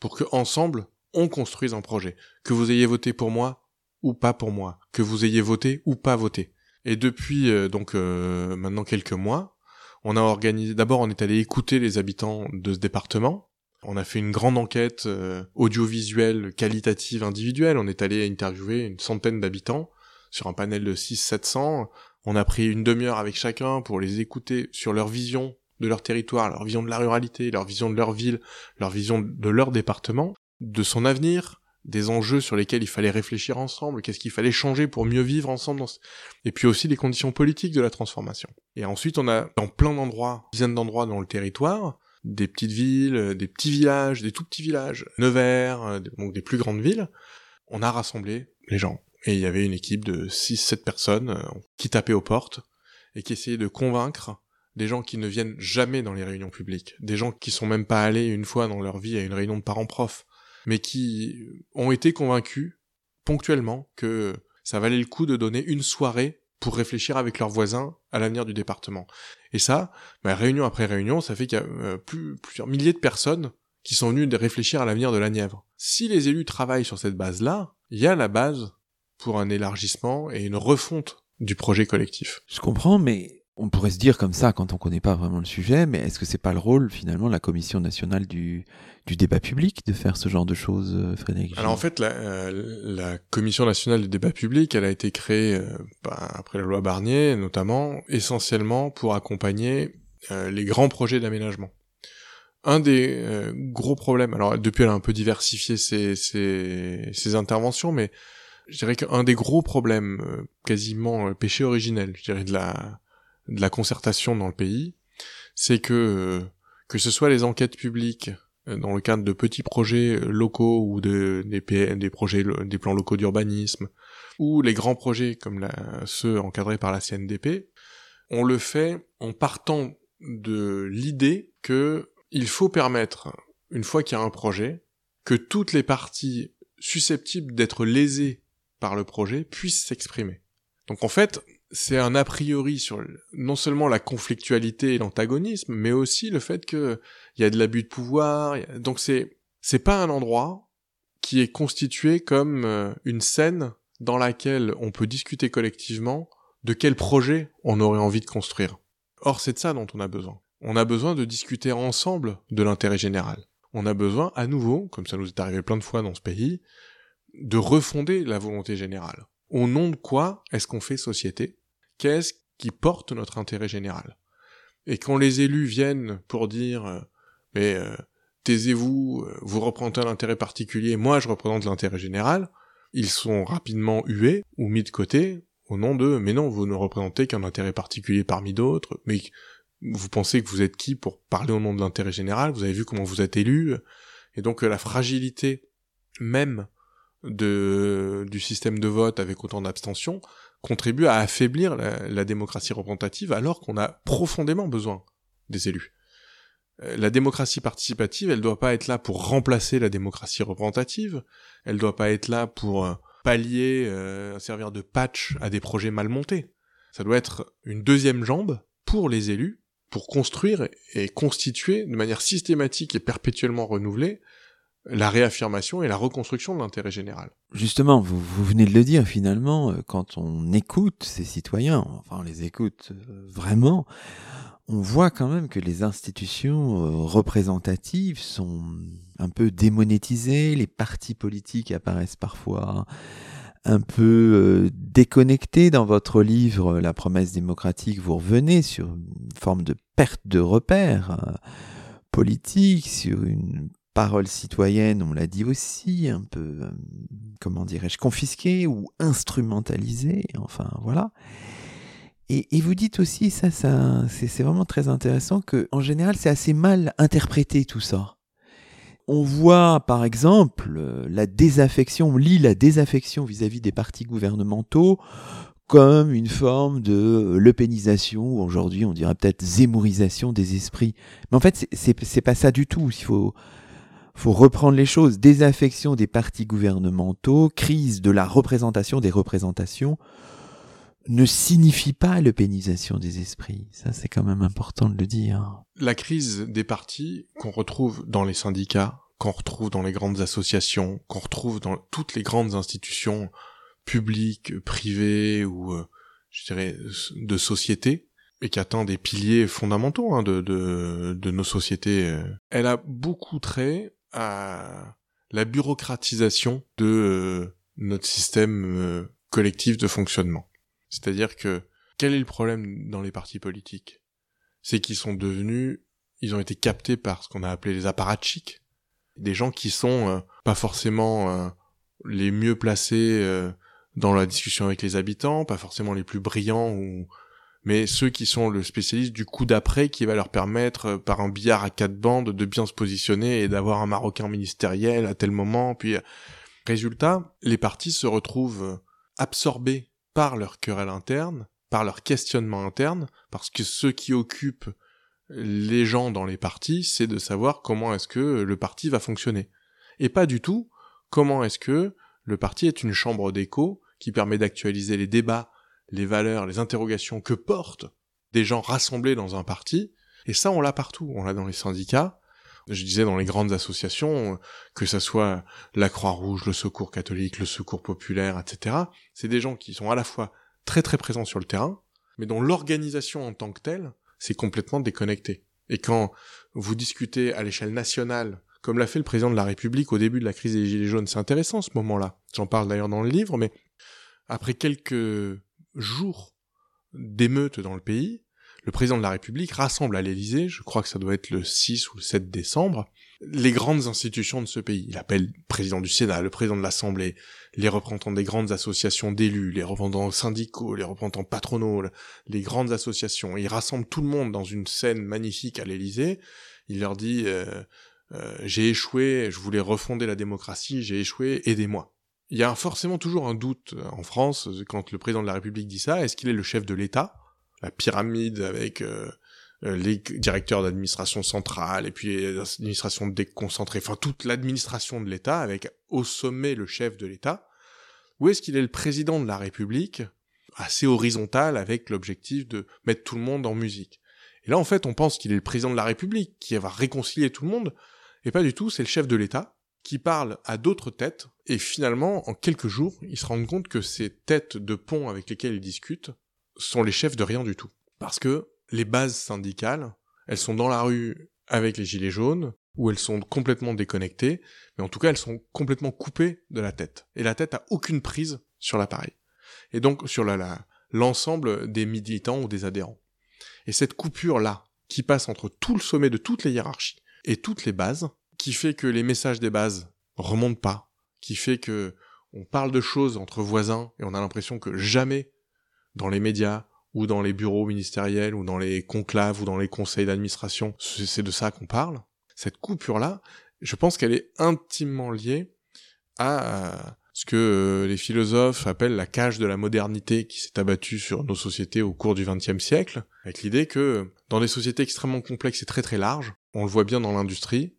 pour que ensemble on construise un projet. Que vous ayez voté pour moi ou pas pour moi, que vous ayez voté ou pas voté. Et depuis donc maintenant quelques mois, on a organisé, d'abord on est allé écouter les habitants de ce département. On a fait une grande enquête euh, audiovisuelle, qualitative, individuelle. On est allé interviewer une centaine d'habitants sur un panel de 600-700. On a pris une demi-heure avec chacun pour les écouter sur leur vision de leur territoire, leur vision de la ruralité, leur vision de leur ville, leur vision de leur département, de son avenir, des enjeux sur lesquels il fallait réfléchir ensemble, qu'est-ce qu'il fallait changer pour mieux vivre ensemble, et puis aussi les conditions politiques de la transformation. Et ensuite, on a dans plein d'endroits, dizaines d'endroits dans le territoire, des petites villes, des petits villages, des tout petits villages, Nevers, donc des plus grandes villes. On a rassemblé les gens. Et il y avait une équipe de 6-7 personnes qui tapaient aux portes et qui essayaient de convaincre des gens qui ne viennent jamais dans les réunions publiques, des gens qui sont même pas allés une fois dans leur vie à une réunion de parents-profs, mais qui ont été convaincus ponctuellement que ça valait le coup de donner une soirée pour réfléchir avec leurs voisins à l'avenir du département. Et ça, bah, réunion après réunion, ça fait qu'il y a euh, plus, plusieurs milliers de personnes qui sont venues réfléchir à l'avenir de la Nièvre. Si les élus travaillent sur cette base-là, il y a la base pour un élargissement et une refonte du projet collectif. Je comprends, mais on pourrait se dire comme ça quand on connaît pas vraiment le sujet, mais est-ce que c'est pas le rôle finalement de la Commission nationale du, du débat public de faire ce genre de choses, euh, Frédéric Alors en fait, la, euh, la, Commission nationale du débat public, elle a été créée euh, bah, après la loi Barnier, notamment essentiellement pour accompagner les grands projets d'aménagement. Un des gros problèmes, alors depuis elle a un peu diversifié ses, ses, ses interventions, mais je dirais qu'un des gros problèmes, quasiment péché originel, je dirais de la de la concertation dans le pays, c'est que euh, que ce soit les enquêtes publiques euh, dans le cadre de petits projets euh, locaux ou de, des, des projets, des plans locaux d'urbanisme, ou les grands projets comme ceux encadrés par la CNDP, on le fait en partant de l'idée que il faut permettre, une fois qu'il y a un projet, que toutes les parties susceptibles d'être lésées par le projet puissent s'exprimer. Donc en fait, c'est un a priori sur non seulement la conflictualité et l'antagonisme, mais aussi le fait que il y a de l'abus de pouvoir. Donc c'est c'est pas un endroit qui est constitué comme euh, une scène dans laquelle on peut discuter collectivement de quel projet on aurait envie de construire. Or c'est de ça dont on a besoin. On a besoin de discuter ensemble de l'intérêt général. On a besoin à nouveau, comme ça nous est arrivé plein de fois dans ce pays, de refonder la volonté générale. Au nom de quoi est-ce qu'on fait société? Qu'est-ce qui porte notre intérêt général? Et quand les élus viennent pour dire euh, mais euh, taisez-vous, euh, vous représentez un intérêt particulier, moi je représente l'intérêt général, ils sont rapidement hués ou mis de côté au nom de mais non, vous ne représentez qu'un intérêt particulier parmi d'autres, mais vous pensez que vous êtes qui pour parler au nom de l'intérêt général, vous avez vu comment vous êtes élu, et donc la fragilité même du système de vote avec autant d'abstention contribue à affaiblir la, démocratie représentative alors qu'on a profondément besoin des élus. Euh, la démocratie participative, elle doit pas être là pour remplacer la démocratie représentative, elle doit pas être là pour euh, pallier, euh, servir de patch à des projets mal montés. Ça doit être une deuxième jambe pour les élus, pour construire et constituer de manière systématique et perpétuellement renouvelée la réaffirmation et la reconstruction de l'intérêt général. Justement, vous, venez de le dire finalement, euh, quand on écoute ces citoyens, enfin on les écoute euh, vraiment, on voit quand même que les institutions euh, représentatives sont un peu démonétisées, les partis politiques apparaissent parfois un peu déconnectés. Dans votre livre La promesse démocratique, vous revenez sur une forme de perte de repères politique, sur une parole citoyenne, on l'a dit aussi, un peu, euh, comment dirais-je, confisquée ou instrumentalisée, enfin voilà. Et, vous dites aussi, ça, ça c'est vraiment très intéressant, que en général, c'est assez mal interprété tout ça. On voit, par exemple, euh, la désaffection, on lit la désaffection vis-à-vis des partis gouvernementaux comme une forme de lepénisation, ou aujourd'hui on dirait peut-être zémorisation des esprits. Mais en fait, c'est pas ça du tout. Il faut, faut reprendre les choses. Désaffection des partis gouvernementaux, crise de la représentation des représentations, ne signifie pas l'eupénisation des esprits. Ça, c'est quand même important de le dire. La crise des partis qu'on retrouve dans les syndicats, qu'on retrouve dans les grandes associations, qu'on retrouve dans toutes les grandes institutions publiques, privées ou, euh, je dirais, de société, et qui atteint des piliers fondamentaux hein, de, de, de, nos sociétés, euh, elle a beaucoup trait à la bureaucratisation de euh, notre système euh, collectif de fonctionnement. C'est-à-dire que quel est le problème dans les partis politiques? C'est qu'ils sont devenus, ils ont été captés par ce qu'on a appelé les apparatchiks, des gens qui sont euh, pas forcément les mieux placés dans la discussion avec les habitants, pas forcément les plus brillants ou mais ceux qui sont le spécialiste du coup d'après qui va leur permettre, euh, par un billard à quatre bandes, de bien se positionner et d'avoir un Marocain ministériel à tel moment. Puis, euh, résultat, les partis se retrouvent euh, absorbés par leur querelle interne, par leur questionnement interne, parce que ceux qui occupent les gens dans les partis, c'est de savoir comment est-ce que le parti va fonctionner. Et pas du tout comment est-ce que le parti est une chambre d'écho qui permet d'actualiser les débats, les valeurs, les interrogations que portent des gens rassemblés dans un parti. Et ça, on l'a partout. On l'a dans les syndicats. Je disais dans les grandes associations, que ça soit la Croix-Rouge, le Secours catholique, le Secours populaire, etc. C'est des gens qui sont à la fois très très présents sur le terrain, mais dont l'organisation en tant que telle, c'est complètement déconnecté. Et quand vous discutez à l'échelle nationale, comme l'a fait le président de la République au début de la crise des Gilets jaunes, c'est intéressant ce moment-là. J'en parle d'ailleurs dans le livre, mais après quelques jours d'émeutes dans le pays, le président de la République rassemble à l'Élysée, je crois que ça doit être le 6 ou le 7 décembre, les grandes institutions de ce pays. Il appelle le président du Sénat, le président de l'Assemblée, les représentants des grandes associations d'élus, les représentants syndicaux, les représentants patronaux, les grandes associations. Il rassemble tout le monde dans une scène magnifique à l'Élysée. Il leur dit euh, euh, j'ai échoué, je voulais refonder la démocratie, j'ai échoué, aidez-moi il y a forcément toujours un doute euh, en France quand le président de la République dit ça. Est-ce qu'il est le chef de l'État? La pyramide avec euh, euh, les directeurs d'administration centrale et puis l'administration déconcentrée, enfin toute l'administration de l'État avec au sommet le chef de l'État. Ou est-ce qu'il est le président de la République? Assez horizontal avec l'objectif de mettre tout le monde en musique. Et là en fait on pense qu'il est le président de la République qui va réconcilier tout le monde et pas du tout, c'est le chef de l'État qui parle à d'autres têtes, et finalement, en quelques jours, ils se rendent compte que ces têtes de pont avec lesquelles ils discutent sont les chefs de rien du tout. Parce que les bases syndicales, elles sont dans la rue avec les gilets jaunes, ou elles sont complètement déconnectées, mais en tout cas elles sont complètement coupées de la tête. Et la tête a aucune prise sur l'appareil. Et donc sur la, l'ensemble des militants ou des adhérents. Et cette coupure-là, qui passe entre tout le sommet de toutes les hiérarchies et toutes les bases, qui fait que les messages des bases remontent pas, qui fait que on parle de choses entre voisins et on a l'impression que jamais dans les médias ou dans les bureaux ministériels ou dans les conclaves ou dans les conseils d'administration, c'est de ça qu'on parle. Cette coupure-là, je pense qu'elle est intimement liée à ce que euh, les philosophes appellent la cage de la modernité qui s'est abattue sur nos sociétés au cours du XXe siècle, avec l'idée que dans des sociétés extrêmement complexes et très très larges, on le voit bien dans l'industrie,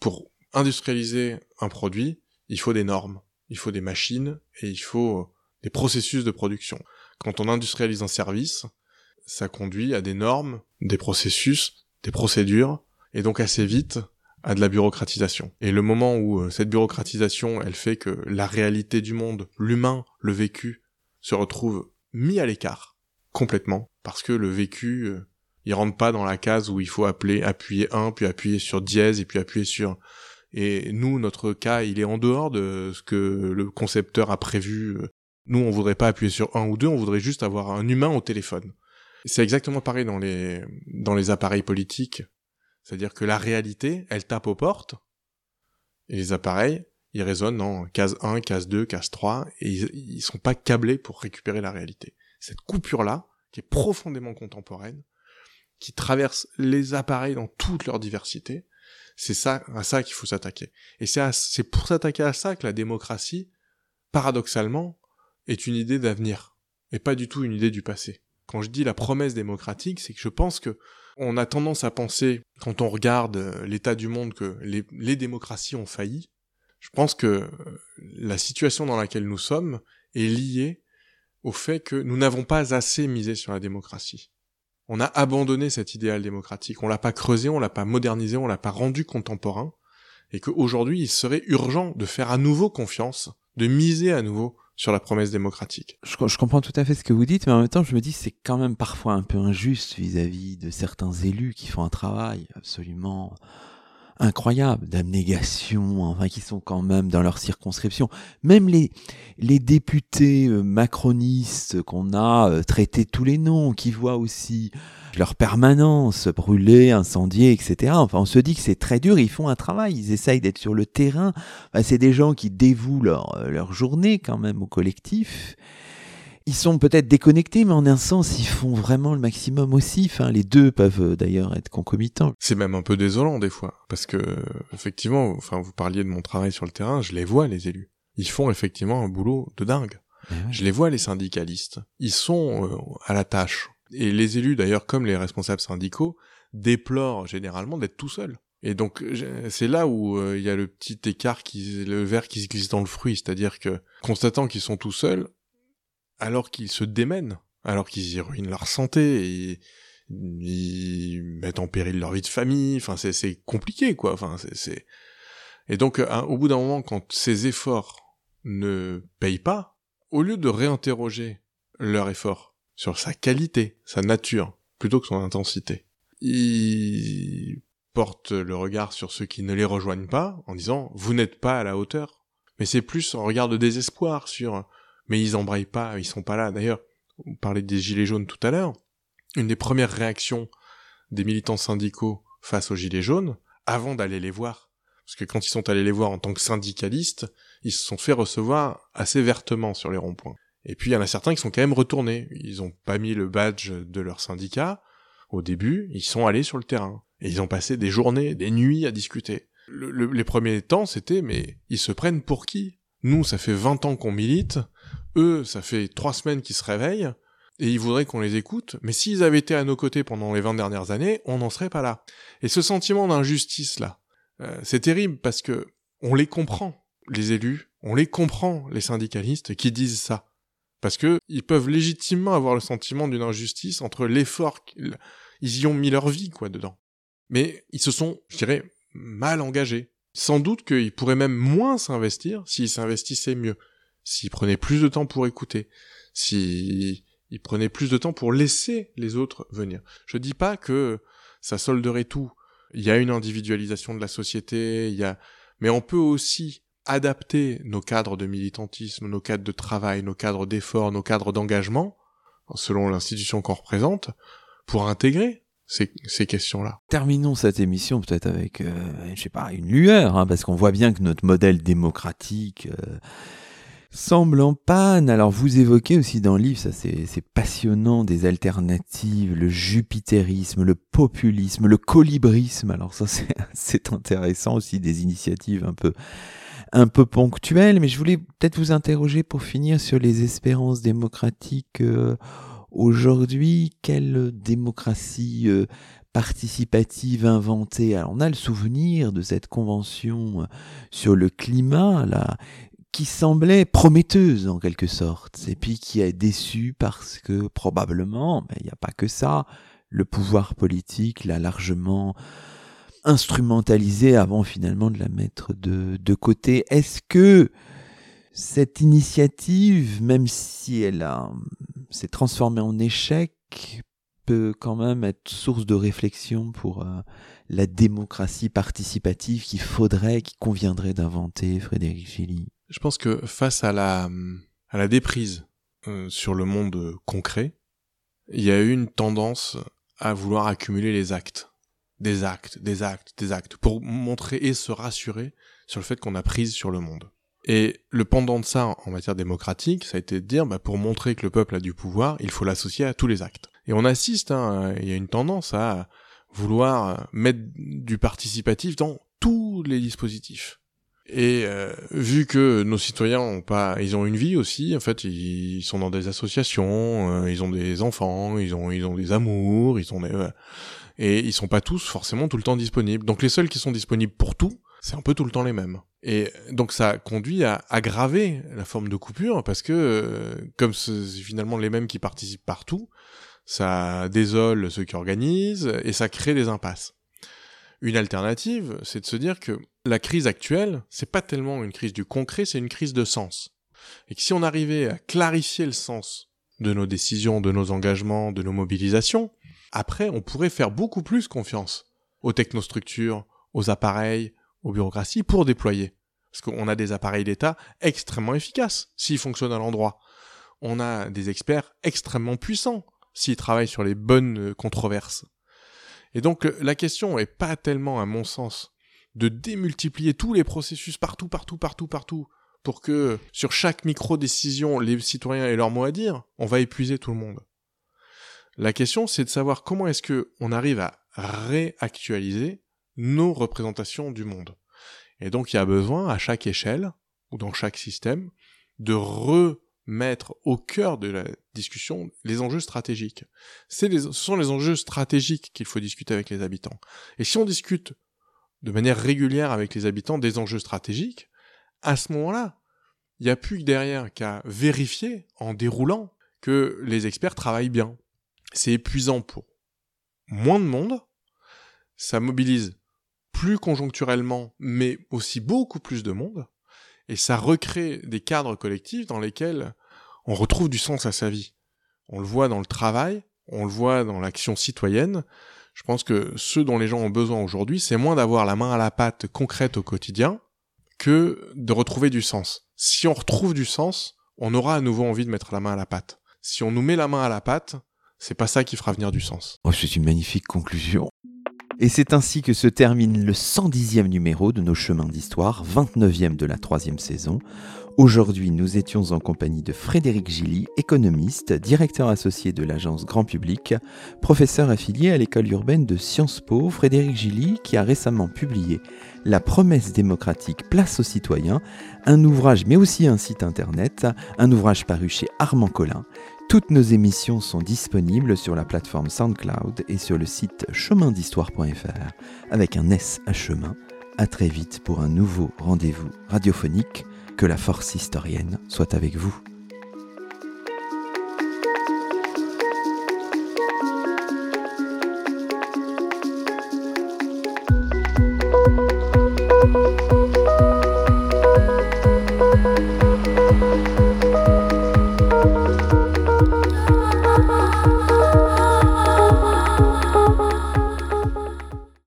pour industrialiser un produit, il faut des normes, il faut des machines et il faut des processus de production. Quand on industrialise un service, ça conduit à des normes, des processus, des procédures, et donc assez vite à de la bureaucratisation. Et le moment où euh, cette bureaucratisation, elle fait que la réalité du monde, l'humain, le vécu, se retrouve mis à l'écart, complètement, parce que le vécu euh, il rentre pas dans la case où il faut appeler, appuyer 1, puis appuyer sur dièse, et puis appuyer sur... Et nous, notre cas, il est en dehors de ce que le concepteur a prévu. Nous, on voudrait pas appuyer sur 1 ou 2, on voudrait juste avoir un humain au téléphone. C'est exactement pareil dans les, dans les appareils politiques. C'est-à-dire que la réalité, elle tape aux portes, et les appareils, ils résonnent en case 1, case 2, case 3, et ils, ils sont pas câblés pour récupérer la réalité. Cette coupure-là, qui est profondément contemporaine, qui traverse les appareils dans toute leur diversité, c'est ça, à ça qu'il faut s'attaquer. Et c'est, c'est pour s'attaquer à ça que la démocratie, paradoxalement, est une idée d'avenir, et pas du tout une idée du passé. Quand je dis la promesse démocratique, c'est que je pense que on a tendance à penser, quand on regarde euh, l'état du monde, que les, démocraties ont failli. Je pense que euh, la situation dans laquelle nous sommes est liée au fait que nous n'avons pas assez misé sur la démocratie on a abandonné cet idéal démocratique, on l'a pas creusé, on l'a pas modernisé, on l'a pas rendu contemporain, et qu'aujourd'hui il serait urgent de faire à nouveau confiance, de miser à nouveau sur la promesse démocratique. Je, comprends tout à fait ce que vous dites, mais en même temps je me dis c'est quand même parfois un peu injuste vis-à-vis de certains élus qui font un travail absolument incroyables d'abnégation, enfin qui sont quand même dans leur circonscription. Même les les députés euh, macronistes qu'on a euh, traités tous les noms, qui voient aussi leur permanence brûlée, incendiée, etc. Enfin, on se dit que c'est très dur. Ils font un travail, ils essayent d'être sur le terrain. c'est des gens qui dévouent leur euh, leur journée quand même au collectif. Ils sont peut-être déconnectés, mais en un sens, ils font vraiment le maximum aussi. Enfin, les deux peuvent euh, d'ailleurs être concomitants. C'est même un peu désolant des fois, parce que effectivement, enfin, vous parliez de mon travail sur le terrain, je les vois les élus. Ils font effectivement un boulot de dingue. Ouais. Je les vois les syndicalistes. Ils sont euh, à la tâche. Et les élus, d'ailleurs, comme les responsables syndicaux, déplorent généralement d'être tout seuls. Et donc c'est là où euh, il y a le petit écart qui, le verre qui se glisse dans le fruit, c'est-à-dire que constatant qu'ils sont tout seuls, alors qu'ils se démènent, alors qu'ils y ruinent leur santé, ils mettent en péril leur vie de famille, enfin c'est compliqué quoi, enfin c'est et donc euh, au bout d'un moment quand ces efforts ne payent pas, au lieu de réinterroger leur effort sur sa qualité, sa nature, plutôt que son intensité, ils portent le regard sur ceux qui ne les rejoignent pas en disant vous n'êtes pas à la hauteur. Mais c'est plus un regard de désespoir sur mais ils embrayent pas, ils sont pas là. D'ailleurs, on parlait des gilets jaunes tout à l'heure. Une des premières réactions des militants syndicaux face aux gilets jaunes, avant d'aller les voir, parce que quand ils sont allés les voir en tant que syndicalistes, ils se sont fait recevoir assez vertement sur les ronds-points. Et puis il y en a certains qui sont quand même retournés. Ils ont pas mis le badge de leur syndicat au début, ils sont allés sur le terrain. Et ils ont passé des journées, des nuits à discuter. Le- le- les premiers temps, c'était mais ils se prennent pour qui? Nous, ça fait 20 ans qu'on milite, eux, ça fait trois semaines qu'ils se réveillent, et ils voudraient qu'on les écoute, mais s'ils avaient été à nos côtés pendant les 20 dernières années, on n'en serait pas là. Et ce sentiment d'injustice là, euh, c'est terrible parce que on les comprend, les élus, on les comprend, les syndicalistes qui disent ça. Parce que ils peuvent légitimement avoir le sentiment d'une injustice entre l'effort qu'ils ils y ont mis leur vie quoi dedans. Mais ils se sont, je dirais, mal engagés. Sans doute qu'ils pourraient même moins s'investir s'ils s'investissaient mieux, s'ils prenaient plus de temps pour écouter, s'ils ils prenaient plus de temps pour laisser les autres venir. Je dis pas que ça solderait tout. Il y a une individualisation de la société, il y a, mais on peut aussi adapter nos cadres de militantisme, nos cadres de travail, nos cadres d'effort, nos cadres d'engagement, selon l'institution qu'on représente, pour intégrer ces, questions-là. Terminons cette émission peut-être avec, euh, je sais pas, une lueur, hein, parce qu'on voit bien que notre modèle démocratique euh, semble en panne. Alors vous évoquez aussi dans le livre, ça c'est passionnant, des alternatives, le jupitérisme, le populisme, le colibrisme. Alors ça c'est intéressant aussi, des initiatives un peu un peu ponctuelles. Mais je voulais peut-être vous interroger pour finir sur les espérances démocratiques. euh, Aujourd'hui, quelle démocratie euh, participative inventée? Alors, on a le souvenir de cette convention euh, sur le climat, là, qui semblait prometteuse en quelque sorte, et puis qui a déçu parce que probablement, il n'y a pas que ça, le pouvoir politique l'a largement instrumentalisée avant finalement de la mettre de côté. Est-ce que cette initiative, même si elle a, s'est transformée en échec, peut quand même être source de réflexion pour euh, la démocratie participative qu'il faudrait, qu'il conviendrait d'inventer, Frédéric Gilly Je pense que face à la, à la déprise euh, sur le monde concret, il y a eu une tendance à vouloir accumuler les actes. Des actes, des actes, des actes, pour montrer et se rassurer sur le fait qu'on a prise sur le monde. Et le pendant de ça en matière démocratique, ça a été de dire, bah, pour montrer que le peuple a du pouvoir, il faut l'associer à tous les actes. Et on assiste, hein, il y a une tendance à vouloir mettre du participatif dans tous les dispositifs. Et euh, vu que nos citoyens ont pas, ils ont une vie aussi. En fait, ils sont dans des associations, euh, ils ont des enfants, ils ont ils ont des amours, ils ont des euh, et ils sont pas tous forcément tout le temps disponibles. Donc les seuls qui sont disponibles pour tout, c'est un peu tout le temps les mêmes. Et donc ça conduit à aggraver la forme de coupure parce que euh, comme c'est finalement les mêmes qui participent partout, ça désole ceux qui organisent et ça crée des impasses. Une alternative, c'est de se dire que la crise actuelle, c'est pas tellement une crise du concret, c'est une crise de sens. Et que si on arrivait à clarifier le sens de nos décisions, de nos engagements, de nos mobilisations, après, on pourrait faire beaucoup plus confiance aux technostructures, aux appareils, aux bureaucraties pour déployer. Parce qu'on a des appareils d'État extrêmement efficaces s'ils fonctionnent à l'endroit. On a des experts extrêmement puissants s'ils travaillent sur les bonnes controverses. Et donc la question est pas tellement, à mon sens, de démultiplier tous les processus partout, partout, partout, partout, pour que sur chaque micro-décision, les citoyens aient leur mot à dire, on va épuiser tout le monde. La question, c'est de savoir comment est-ce que on arrive à réactualiser nos représentations du monde. Et donc, il y a besoin, à chaque échelle, ou dans chaque système, de remettre au cœur de la discussion les enjeux stratégiques. Ce sont les enjeux stratégiques qu'il faut discuter avec les habitants. Et si on discute de manière régulière avec les habitants des enjeux stratégiques, à ce moment-là, il n'y a plus derrière qu'à vérifier en déroulant que les experts travaillent bien. C'est épuisant pour moins de monde, ça mobilise plus conjoncturellement, mais aussi beaucoup plus de monde, et ça recrée des cadres collectifs dans lesquels on retrouve du sens à sa vie. On le voit dans le travail, on le voit dans l'action citoyenne. Je pense que ce dont les gens ont besoin aujourd'hui, c'est moins d'avoir la main à la pâte concrète au quotidien que de retrouver du sens. Si on retrouve du sens, on aura à nouveau envie de mettre la main à la pâte. Si on nous met la main à la pâte, c'est pas ça qui fera venir du sens. Oh, c'est une magnifique conclusion. Et c'est ainsi que se termine le 110e numéro de nos chemins d'histoire, 29e de la troisième saison. Aujourd'hui, nous étions en compagnie de Frédéric Gilly, économiste, directeur associé de l'agence Grand Public, professeur affilié à l'école urbaine de Sciences Po. Frédéric Gilly, qui a récemment publié La promesse démocratique, place aux citoyens, un ouvrage mais aussi un site internet, un ouvrage paru chez Armand Collin, toutes nos émissions sont disponibles sur la plateforme SoundCloud et sur le site chemindhistoire.fr avec un S à chemin. À très vite pour un nouveau rendez-vous radiophonique. Que la force historienne soit avec vous.